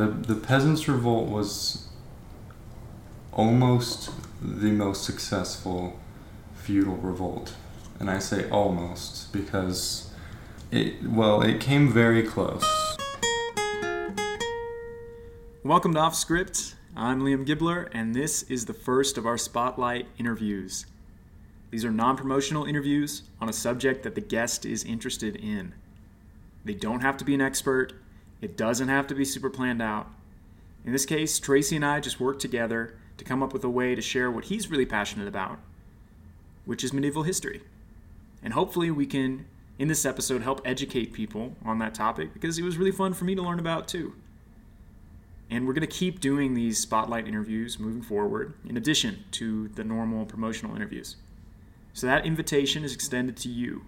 the the peasants' revolt was almost the most successful feudal revolt, and I say almost because it well it came very close. Welcome to Off Script. I'm Liam Gibler, and this is the first of our Spotlight interviews. These are non promotional interviews on a subject that the guest is interested in. They don't have to be an expert, it doesn't have to be super planned out. In this case, Tracy and I just worked together to come up with a way to share what he's really passionate about, which is medieval history. And hopefully, we can, in this episode, help educate people on that topic because it was really fun for me to learn about too. And we're going to keep doing these spotlight interviews moving forward, in addition to the normal promotional interviews. So that invitation is extended to you.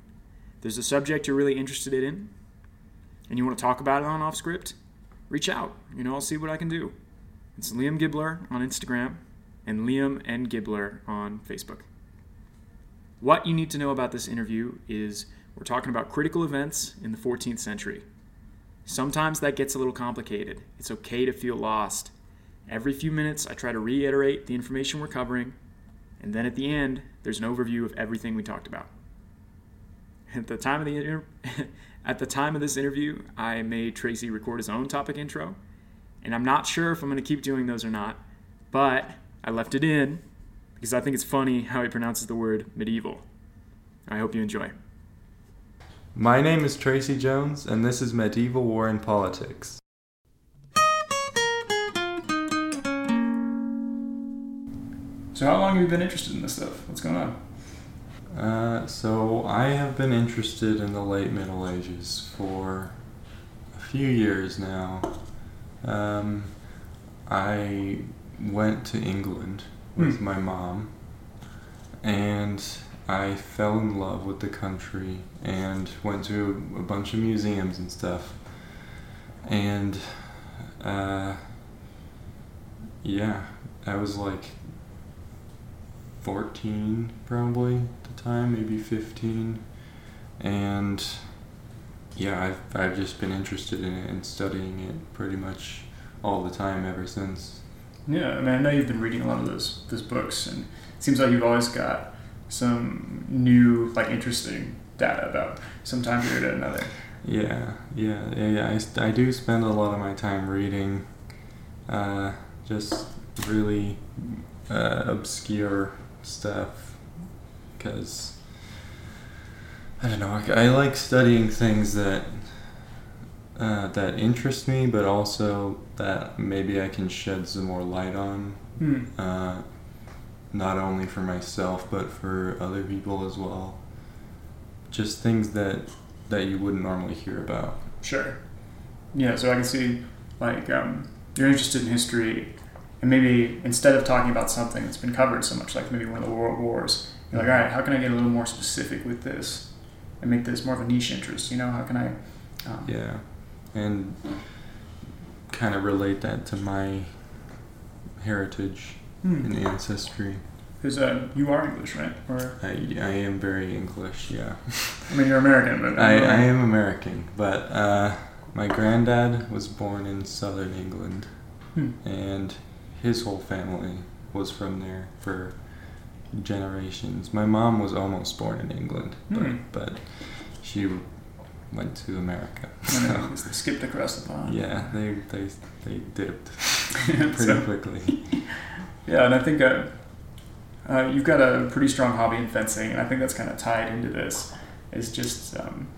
There's a subject you're really interested in, and you want to talk about it on off script, reach out. You know, I'll see what I can do. It's Liam Gibler on Instagram and Liam N. Gibler on Facebook. What you need to know about this interview is we're talking about critical events in the 14th century. Sometimes that gets a little complicated. It's okay to feel lost. Every few minutes, I try to reiterate the information we're covering, and then at the end, there's an overview of everything we talked about. At the time of the inter- at the time of this interview, I made Tracy record his own topic intro, and I'm not sure if I'm going to keep doing those or not, but I left it in because I think it's funny how he pronounces the word medieval. I hope you enjoy. My name is Tracy Jones, and this is Medieval War and Politics. So, how long have you been interested in this stuff? What's going on? Uh, so, I have been interested in the late Middle Ages for a few years now. Um, I went to England with Hmm. my mom, and I fell in love with the country and went to a bunch of museums and stuff. And, uh, yeah, I was like 14 probably the time, maybe 15. And yeah, I've, I've just been interested in it and studying it pretty much all the time ever since. Yeah, I mean, I know you've been reading a lot of those those books, and it seems like you've always got some new, like, interesting data about some time period or another. Yeah, yeah, yeah, yeah. I, I do spend a lot of my time reading uh, just really uh, obscure stuff because I don't know. I, I like studying things that uh, that interest me, but also that maybe I can shed some more light on, Hmm. uh, not only for myself but for other people as well. Just things that that you wouldn't normally hear about. Sure. Yeah, so I can see, like, um, you're interested in history, and maybe instead of talking about something that's been covered so much, like maybe one of the world wars, you're like, all right, how can I get a little more specific with this and make this more of a niche interest? You know, how can I? Um, Yeah, and kind of relate that to my heritage Hmm. and ancestry. Because uh, you are English, right? Or I, I am very English, yeah. I mean, you're American, but I, I am American, but uh, my granddad was born in southern England, Hmm. and his whole family was from there for generations. My mom was almost born in England, Hmm. but, but she went to America. So, skipped across the pond. yeah, they, they, they it pretty So- quickly. Yeah, and I think uh, uh, you've got a pretty strong hobby in fencing, and I think that's kind of tied into this. Is just um,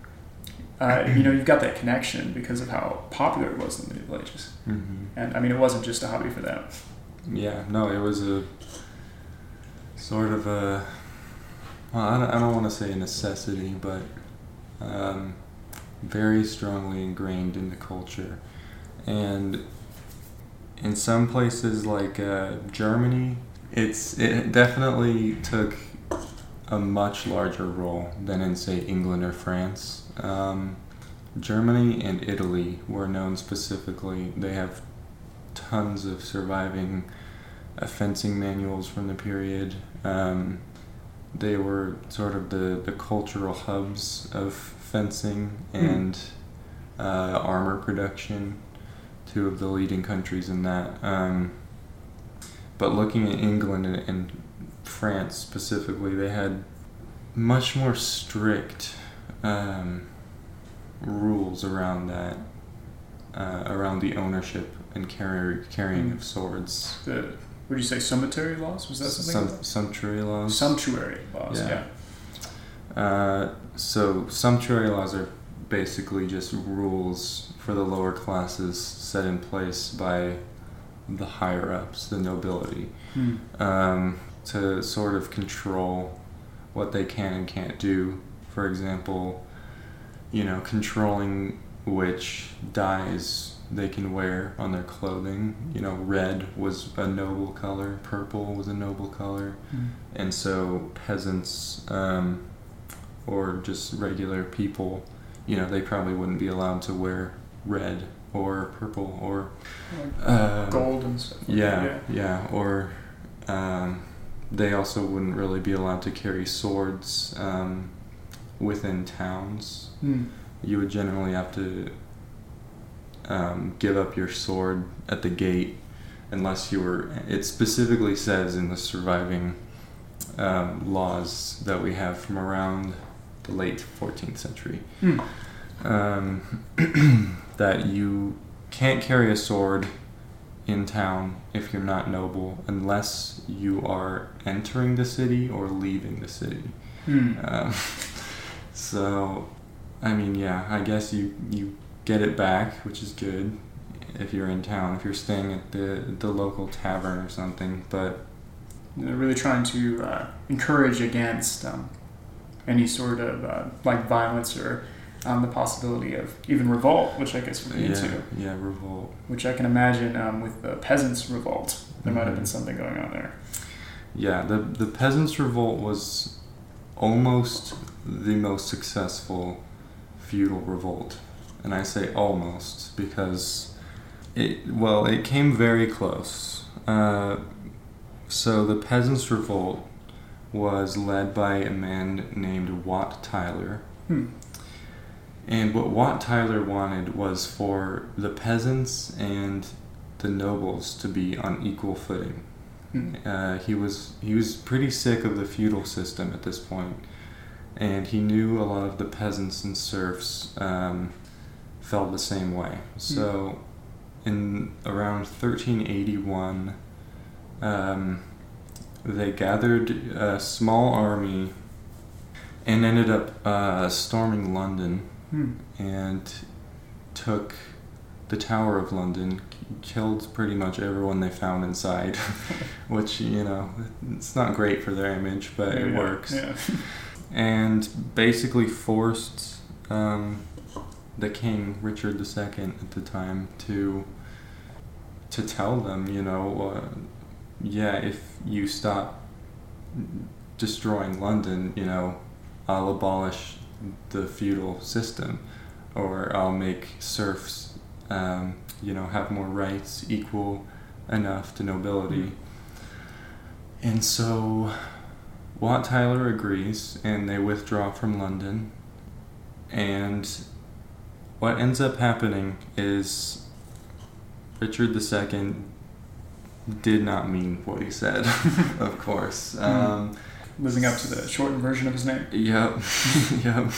uh, you know you've got that connection because of how popular it was in the Middle Ages, hmm and I mean it wasn't just a hobby for them. Yeah, no, it was a sort of a. Well, I don't, I don't want to say a necessity, but um, very strongly ingrained in the culture. And in some places like uh, Germany, it's it definitely took a much larger role than in say England or France. Um, Germany and Italy were known specifically. They have tons of surviving fencing manuals from the period. Um, they were sort of the, the cultural hubs of fencing and uh, armor production. two of the leading countries in that. Um, but looking at England and, and France specifically, they had much more strict um, rules around that, uh, around the ownership and carry, carrying Mm. of swords. The would you say cemetery laws? Was that something? Some, sumptuary laws. Sumptuary laws. Yeah. Yeah. Uh, so sumptuary laws are basically just rules for the lower classes set in place by the higher ups, the nobility, Hmm. um, to sort of control what they can and can't do. For example, you know, controlling which dyes they can wear on their clothing. You know, red was a noble color, purple was a noble color Hmm. and so peasants um, or just regular people, you know, they probably wouldn't be allowed to wear red or purple or um, gold and stuff. Like Yeah, That. yeah, or um, they also wouldn't really be allowed to carry swords um, within towns. Yeah. Hmm. You would generally have to um, give up your sword at the gate unless you were. It specifically says in the surviving um, laws that we have from around the late 14th century Hmm. um, that you can't carry a sword in town if you're not noble unless you are entering the city or leaving the city. Um, so, I mean, yeah, I guess you you get it back, which is good if you're in town. If you're staying at the the local tavern or something, but They're really trying to uh, encourage against um, any sort of uh, like violence or um, the possibility of even revolt, which I guess we're yeah, into. yeah, revolt. Which I can imagine um, with the peasants' revolt, there might have been Mhm. something going on there. Yeah, the the peasants' revolt was almost the most successful feudal revolt, and I say almost because it well it came very close. Uh, so the peasants' revolt was led by a man named Wat Tyler, Hmm. and what Wat Tyler wanted was for the peasants and the nobles to be on equal footing. Hmm. Uh, he was he was pretty sick of the feudal system at this point, and he knew a lot of the peasants and serfs um, felt the same way. So, in around 1381, um, they gathered a small army and ended up uh, storming London Hmm. and took the Tower of London, killed pretty much everyone they found inside, which, you know, it's not great for their image, but it works. Yeah. And basically forced um, the king, Richard II, at the time, to to tell them, you know, uh, yeah, if you stop destroying London, you know, I'll abolish the feudal system, or I'll make serfs, um, you know, have more rights equal enough to nobility. And so, Wat Tyler agrees, and they withdraw from London. And what ends up happening is Richard II did not mean what he said, of course. Um, Living up to the shortened version of his name. Yep, yep.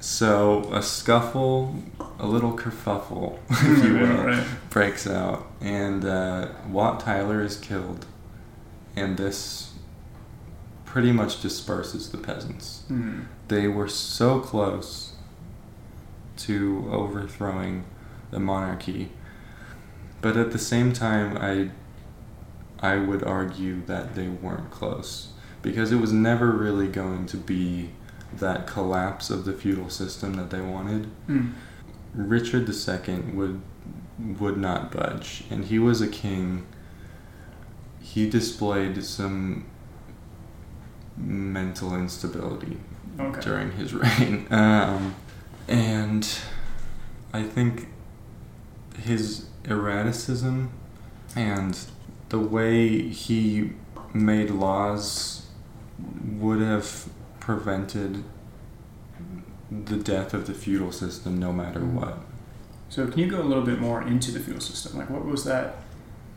So a scuffle, a little kerfuffle, if you will, right. breaks out, and uh, Wat Tyler is killed, and this pretty much disperses the peasants. Hmm. They were so close to overthrowing the monarchy, but at the same time, I I would argue that they weren't close because it was never really going to be that collapse of the feudal system that they wanted. Hmm. Richard II would would not budge, and he was a king. He displayed some mental instability Okay. during his reign, um, and I think his erraticism and the way he made laws would have prevented the death of the feudal system no matter what. So can you go a little bit more into the feudal system? Like, what was that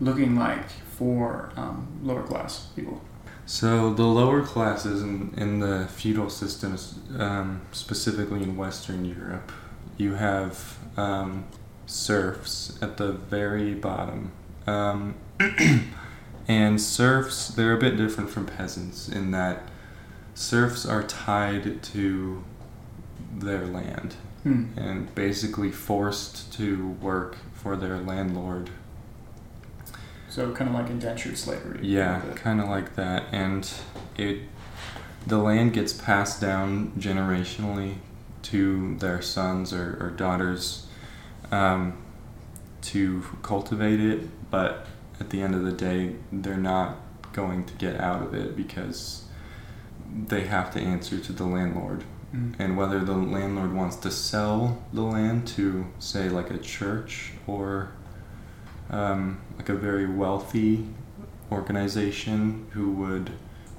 looking like for um, lower class people? So the lower classes in, in the feudal systems, um, specifically in Western Europe, you have um, serfs at the very bottom. Um, and serfs, they're a bit different from peasants in that serfs are tied to their land Hmm. and basically forced to work for their landlord So kind of like indentured slavery. Yeah, kind of like that, and it the land gets passed down generationally to their sons or, or daughters um, to cultivate it, but at the end of the day, they're not going to get out of it because they have to answer to the landlord. Mm. And whether the landlord wants to sell the land to, say, like a church or um, like a very wealthy organization who would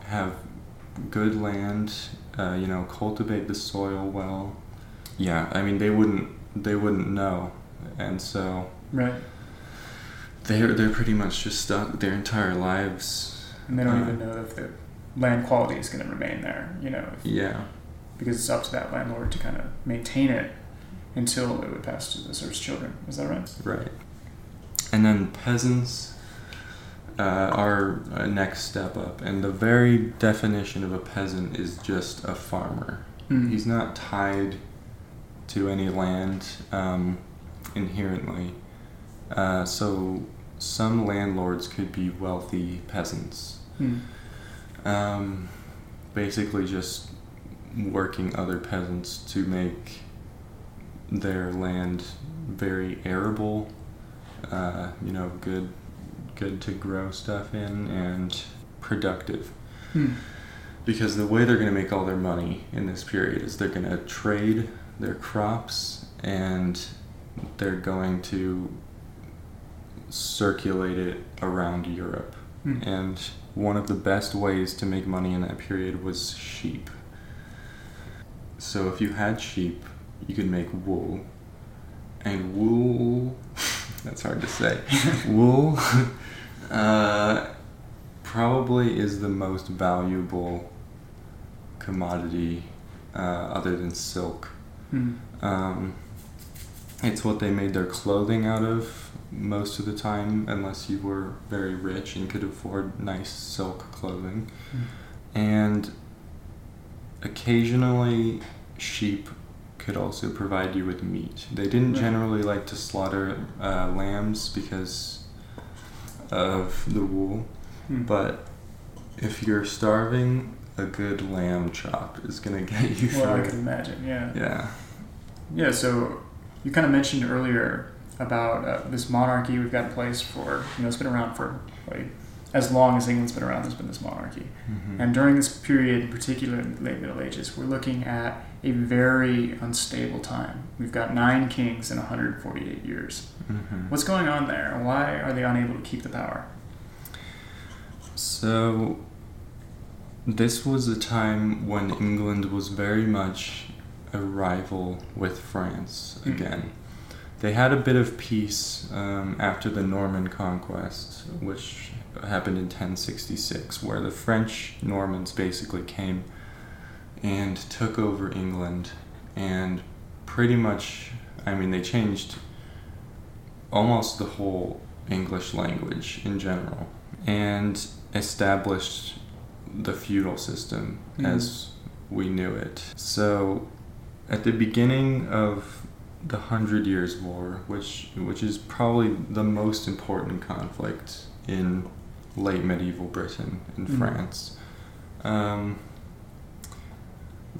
have good land, uh, you know, cultivate the soil well. Yeah, I mean they wouldn't they wouldn't know, and so Right. they're they're pretty much just stuck their entire lives. And they don't Uh, even know if the land quality is going to remain there, you know, if, Yeah, because it's up to that landlord to kind of maintain it until it would pass to the serf's children. Is that right? right. And then peasants uh, are a next step up, and the very definition of a peasant is just a farmer. Mm. He's not tied to any land um, inherently. Uh, so some landlords could be wealthy peasants, Mm. um, basically just working other peasants to make their land very arable, you know, good, good to grow stuff in and productive Mm. because the way they're going to make all their money in this period is they're going to trade their crops and they're going to circulate it around Europe. Mm. And one of the best ways to make money in that period was sheep. So if you had sheep, you could make wool. And wool, that's hard to say. wool uh, probably is the most valuable commodity uh, other than silk. Mm. Um, it's what they made their clothing out of most of the time, unless you were very rich and could afford nice silk clothing. Mm. And occasionally, sheep could also provide you with meat. They didn't generally like to slaughter uh, lambs because of the wool, Mm. but if you're starving, a good lamb chop is gonna get you well, I through. can imagine. Yeah. Yeah. Yeah, so you kind of mentioned earlier about uh, this monarchy we've got in place for, you know, it's been around for like, as long as England's been around, there's been this monarchy. Mhm. And during this period, in particular in the late Middle Ages, we're looking at a very unstable time. We've got nine kings in 148 years. Mhm. What's going on there? Why are they unable to keep the power? So, this was a time when England was very much a rival with France Mhm. again. They had a bit of peace um, after the Norman conquest, which happened in 1066, where the French Normans basically came and took over England and pretty much, I mean, they changed almost the whole English language in general and established the feudal system Mhm. as we knew it. So, at the beginning of the Hundred Years' War, which which is probably the most important conflict in late medieval Britain and Mhm. France, um,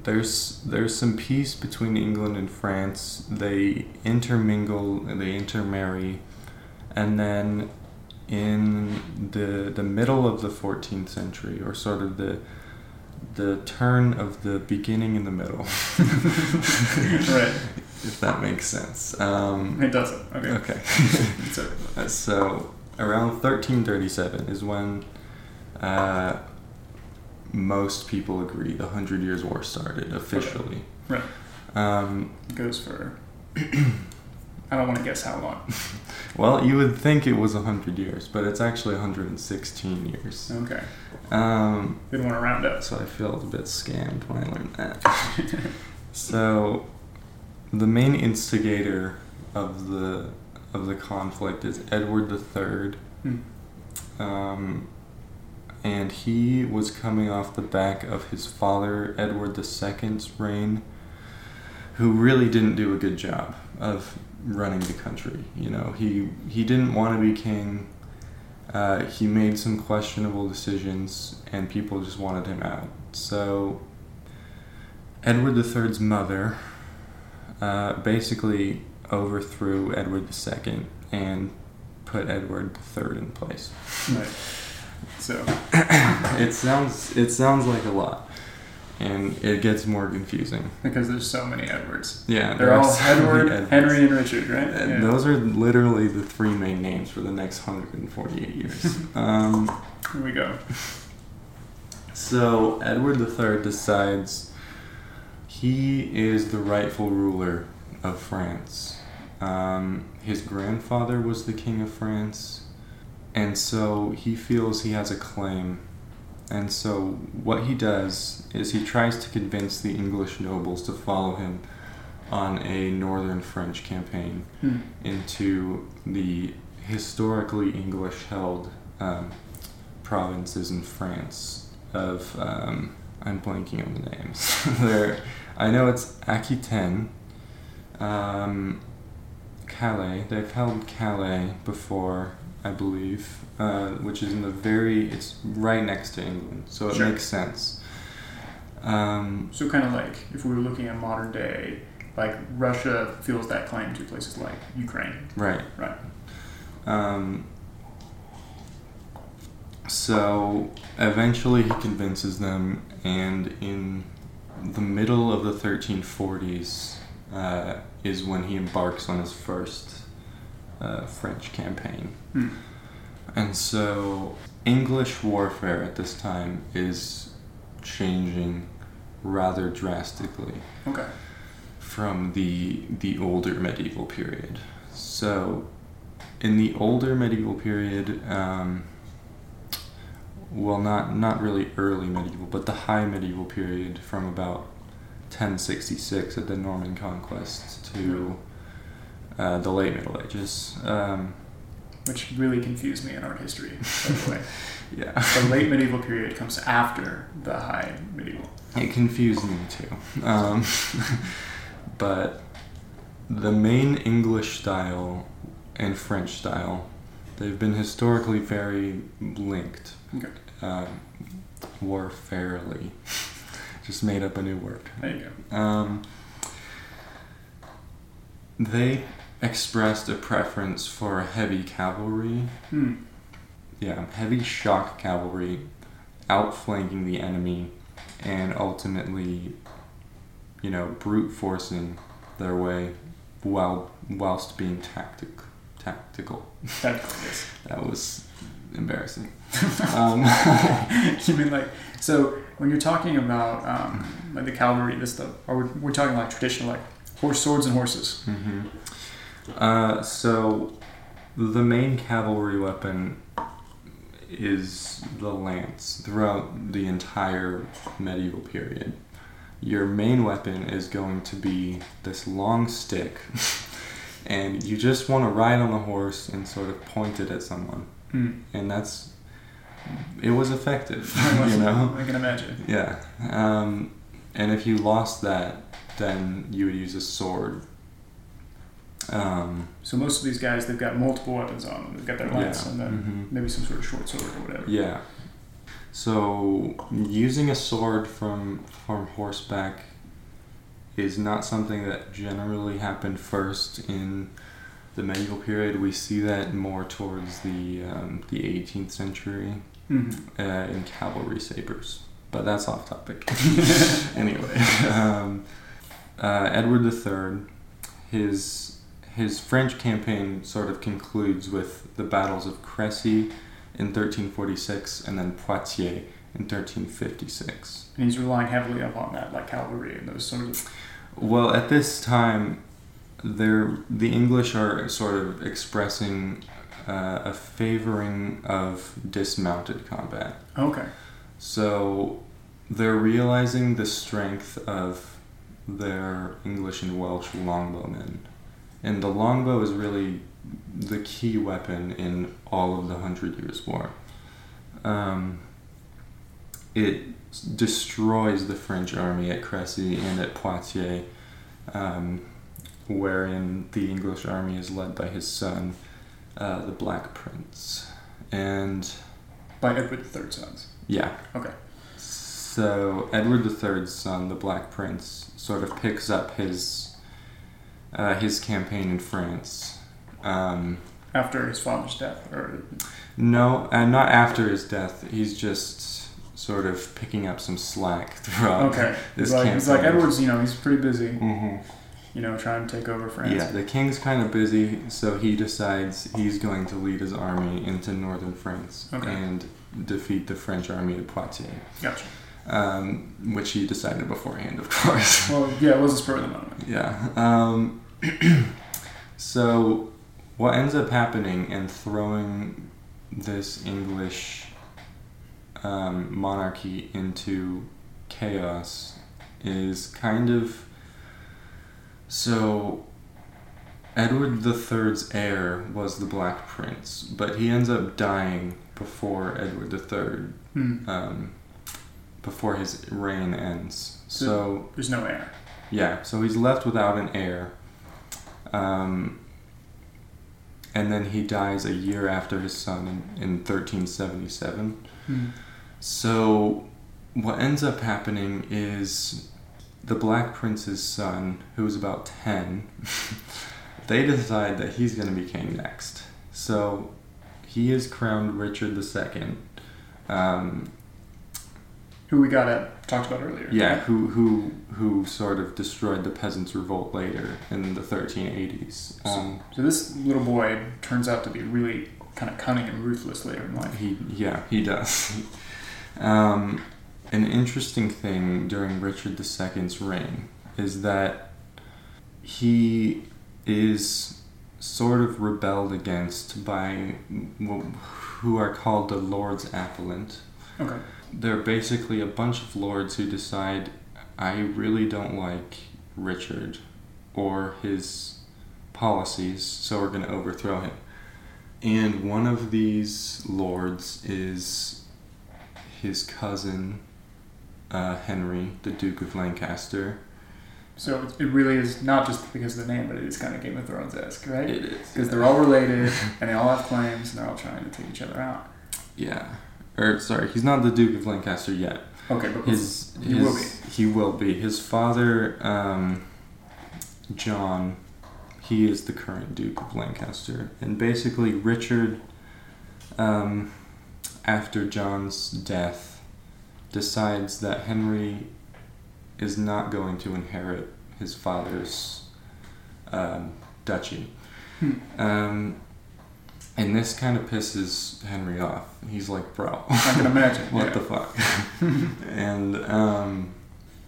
there's there's some peace between England and France. They intermingle, they intermarry, and then in the the middle of the 14th century, or sort of the the turn of the beginning in the middle, right. if that makes sense. Um, It doesn't. Okay. okay. So, so around 1337 is when uh, most people agree the Hundred Years' War started officially. Right. Um, goes for I don't want to guess how long. Well, you would think it was 100 years, but it's actually 116 years. Okay. Um, Didn't want to round up. so I felt a bit scammed when I learned that. so, the main instigator of the of the conflict is Edward III, Hmm. um, and he was coming off the back of his father Edward II's reign, who really didn't do a good job of running the country. You know, he he didn't want to be king. Uh, he made some questionable decisions, and people just wanted him out. So, Edward III's mother uh, basically overthrew Edward II and put Edward III in place. Right. So, It sounds it sounds like a lot, and it gets more confusing. because there's so many Edwards. Yeah, They're all so Edward. Henry, and Richard, right? And Those are literally the three main names for the next 148 years. um, Here we go. so Edward III decides he is the rightful ruler of France. Um, his grandfather was the king of France, and so he feels he has a claim. And so what he does is he tries to convince the English nobles to follow him on a northern French campaign Hmm. into the historically English held um, provinces in France of um, I'm blanking on the names. there, I know it's Aquitaine, um, Calais. They've held Calais before, I believe, uh, which is in the very. It's right next to England, so it Sure. makes sense. Um, So, kind of like if we were looking at modern day, like Russia feels that claim to places like Ukraine. right. Right. Um, so eventually he convinces them, and in the middle of the 1340s uh, is when he embarks on his first uh, French campaign. Hmm. And so English warfare at this time is changing rather drastically Okay. from the the older medieval period. So, in the older medieval period, um, well, not not really early medieval, but the high medieval period from about 1066 at the Norman conquest to uh, the late Middle Ages. Um, Which really confused me in art history, by the way. yeah, The late medieval period comes after the high medieval. It confused me too. Um, but the main English style and French style, they've been historically very linked. Okay. Um, warfarely. Just made up a new word. There you go. Um, they expressed a preference for heavy cavalry Hmm. yeah, heavy shock cavalry outflanking the enemy and ultimately, you know, brute forcing their way while whilst being tactic tactical. That, yes. That was embarrassing. um, you mean like so when you're talking about um, like the cavalry, this stuff, or we're, we're talking like traditional like horse swords and horses. mhm. uh, so the main cavalry weapon is the lance throughout the entire medieval period. Your main weapon is going to be this long stick, and you just want to ride on the horse and sort of point it at someone, Hmm. and that's it was effective, you know. I can imagine. Yeah, um, and if you lost that, then you would use a sword. Um, So most of these guys, they've got multiple weapons on them. They've got their lance Yeah. and then Mhm. maybe some sort of short sword or whatever. Yeah. So using a sword from from horseback is not something that generally happened first in the medieval period. We see that more towards the um, the 18th century Mhm. uh, in cavalry sabers, but that's off topic. anyway, um, uh, Edward III, his his French campaign sort of concludes with the battles of Crécy in 1346 and then Poitiers in 1356. And he's relying heavily upon that, like cavalry and those sort of. Well, at this time, they're the English are sort of expressing uh, a favoring of dismounted combat. Okay. So they're realizing the strength of their English and Welsh longbowmen. And the longbow is really the key weapon in all of the Hundred Years' War. Um, it destroys the French army at Crécy and at Poitiers, um, wherein the English army is led by his son, uh, the Black Prince. And By Edward III's sons. yeah, Okay. So Edward III's son, the Black Prince, sort of picks up his uh, his campaign in France. Um, After his father's death, or no, and not after his death. He's just sort of picking up some slack throughout. okay, this he's like, he's like. Edward's. You know, he's pretty busy. hmm You know, trying to take over France. Yeah, the king's kind of busy, so he decides he's going to lead his army into northern France Okay. and defeat the French army at Poitiers, Gotcha. Um, which he decided beforehand, of course. Well, yeah, it was a spur of the moment. Yeah. Um, so, what ends up happening and throwing this English um, monarchy into chaos is kind of. So, Edward III's heir was the Black Prince, but he ends up dying before Edward III, Hmm. um, before his reign ends. So- There's no heir. yeah, so he's left without an heir. Um, and then he dies a year after his son in, in 1377. Hmm. So, what ends up happening is the Black Prince's son, who is about 10, they decide that he's going to be king next. So, he is crowned Richard II. Um, Who we got at talked about earlier. yeah, who who who sort of destroyed the peasants' revolt later in the 1380s. Um, So this little boy turns out to be really kind of cunning and ruthless later in life. he yeah he does. um, an interesting thing during Richard II's reign is that he is sort of rebelled against by who are called the Lords Appellant. Okay. They're basically a bunch of lords who decide I really don't like Richard or his policies, so we're going to overthrow him. And one of these lords is his cousin uh, Henry, the Duke of Lancaster. So it- it really is not just because of the name, but it is kind of Game of Thrones esque, right? It is Because they're all related and they all have claims and they're all trying to take each other out. yeah. Or sorry, he's not the Duke of Lancaster yet. Okay, but His, He his will be. He will be. His father, um, John, he is the current Duke of Lancaster, and basically Richard, um, after John's death, decides that Henry is not going to inherit his father's um, duchy. Hmm. And this kind of pisses Henry off. He's like, bro. I can imagine. What yeah. the fuck? and um,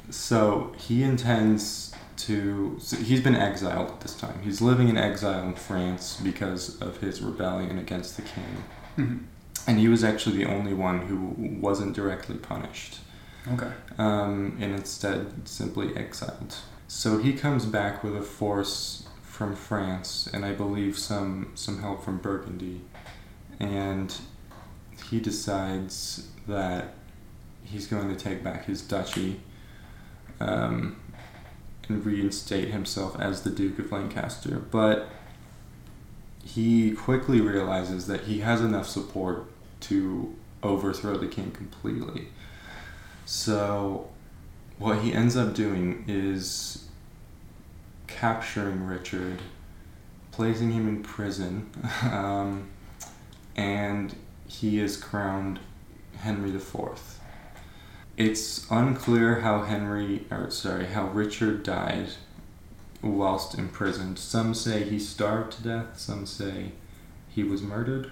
so he intends to. So he's been exiled at this time. He's living in exile in France because of his rebellion against the king. Mhm. And he was actually the only one who wasn't directly punished, Okay. um, and instead simply exiled. So he comes back with a force from France, and I believe some some help from Burgundy, and he decides that he's going to take back his duchy um, and reinstate himself as the Duke of Lancaster. But he quickly realizes that he has enough support to overthrow the king completely. So, what he ends up doing is capturing Richard, placing him in prison, um, and he is crowned Henry IV. It's unclear how Henry, or sorry, how Richard died whilst imprisoned. Some say he starved to death. Some say he was murdered.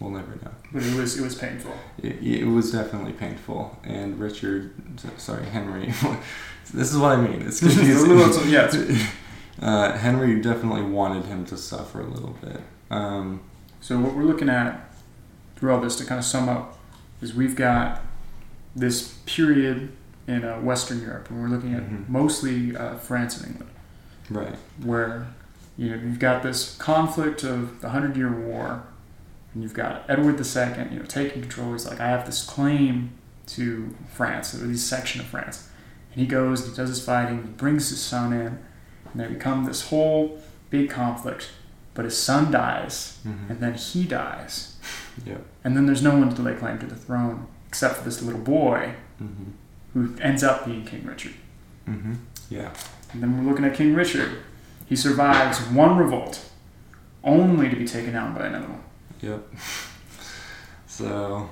We'll never know. But it was it was painful. It, it was definitely painful, and Richard, sorry, Henry. this is what I mean. It's confusing. little- yeah, uh, Henry definitely wanted him to suffer a little bit. Um, So what we're looking at through all this to kind of sum up is we've got this period in uh, Western Europe, and we're looking at Mhm. mostly uh, France and England, right. where you know you've got this conflict of the Hundred Year War, and you've got Edward II, you know, taking control. He's like, I have this claim to France, or this section of France, and he goes, he does his fighting, he brings his son in, and they become this whole big conflict. But his son dies, hmm and then he dies. Yep. And then there's no one to lay claim to the throne except for this little boy hmm who ends up being King Richard. hmm Yeah. And then we're looking at King Richard. He survives one revolt, only to be taken out by another one. Yep. So,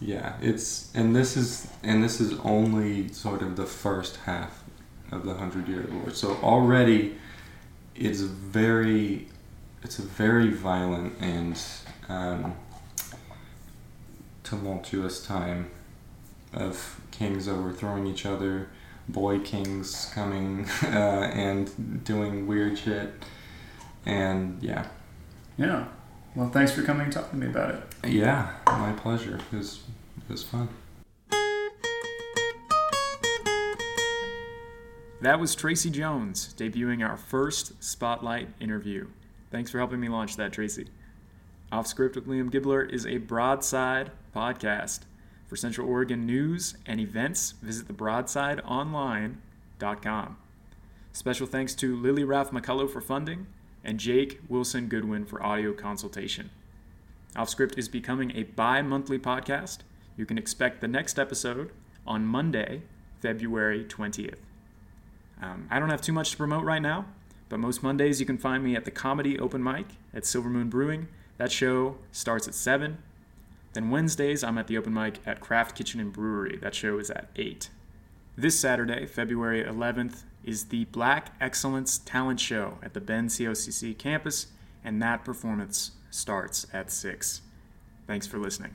yeah, it's and this is and this is only sort of the first half of the Hundred Year War. So already, it's very, it's a very violent and um, tumultuous time of kings overthrowing each other, boy kings coming uh, and doing weird shit, and yeah. Yeah. Well, thanks for coming and talking to me about it. Yeah, my pleasure. It was, it was fun. That was Tracy Jones debuting our first Spotlight interview. Thanks for helping me launch that, Tracy. Off Script with Liam Gibler is a broadside podcast. For Central Oregon news and events, visit thebroadsideonline.com. Special thanks to Lily Ralph McCullough for funding and Jake Wilson Goodwin for audio consultation. Off Script is becoming a bi monthly podcast. You can expect the next episode on Monday, February 20th. Um, I don't have too much to promote right now, but most Mondays you can find me at the Comedy Open Mic at Silver Moon Brewing. That show starts at 7. Then Wednesdays I'm at the open mic at Craft Kitchen and Brewery. That show is at 8. This Saturday, February 11th, is the Black Excellence Talent Show at the Bend COCC campus, and that performance starts at 6. Thanks for listening.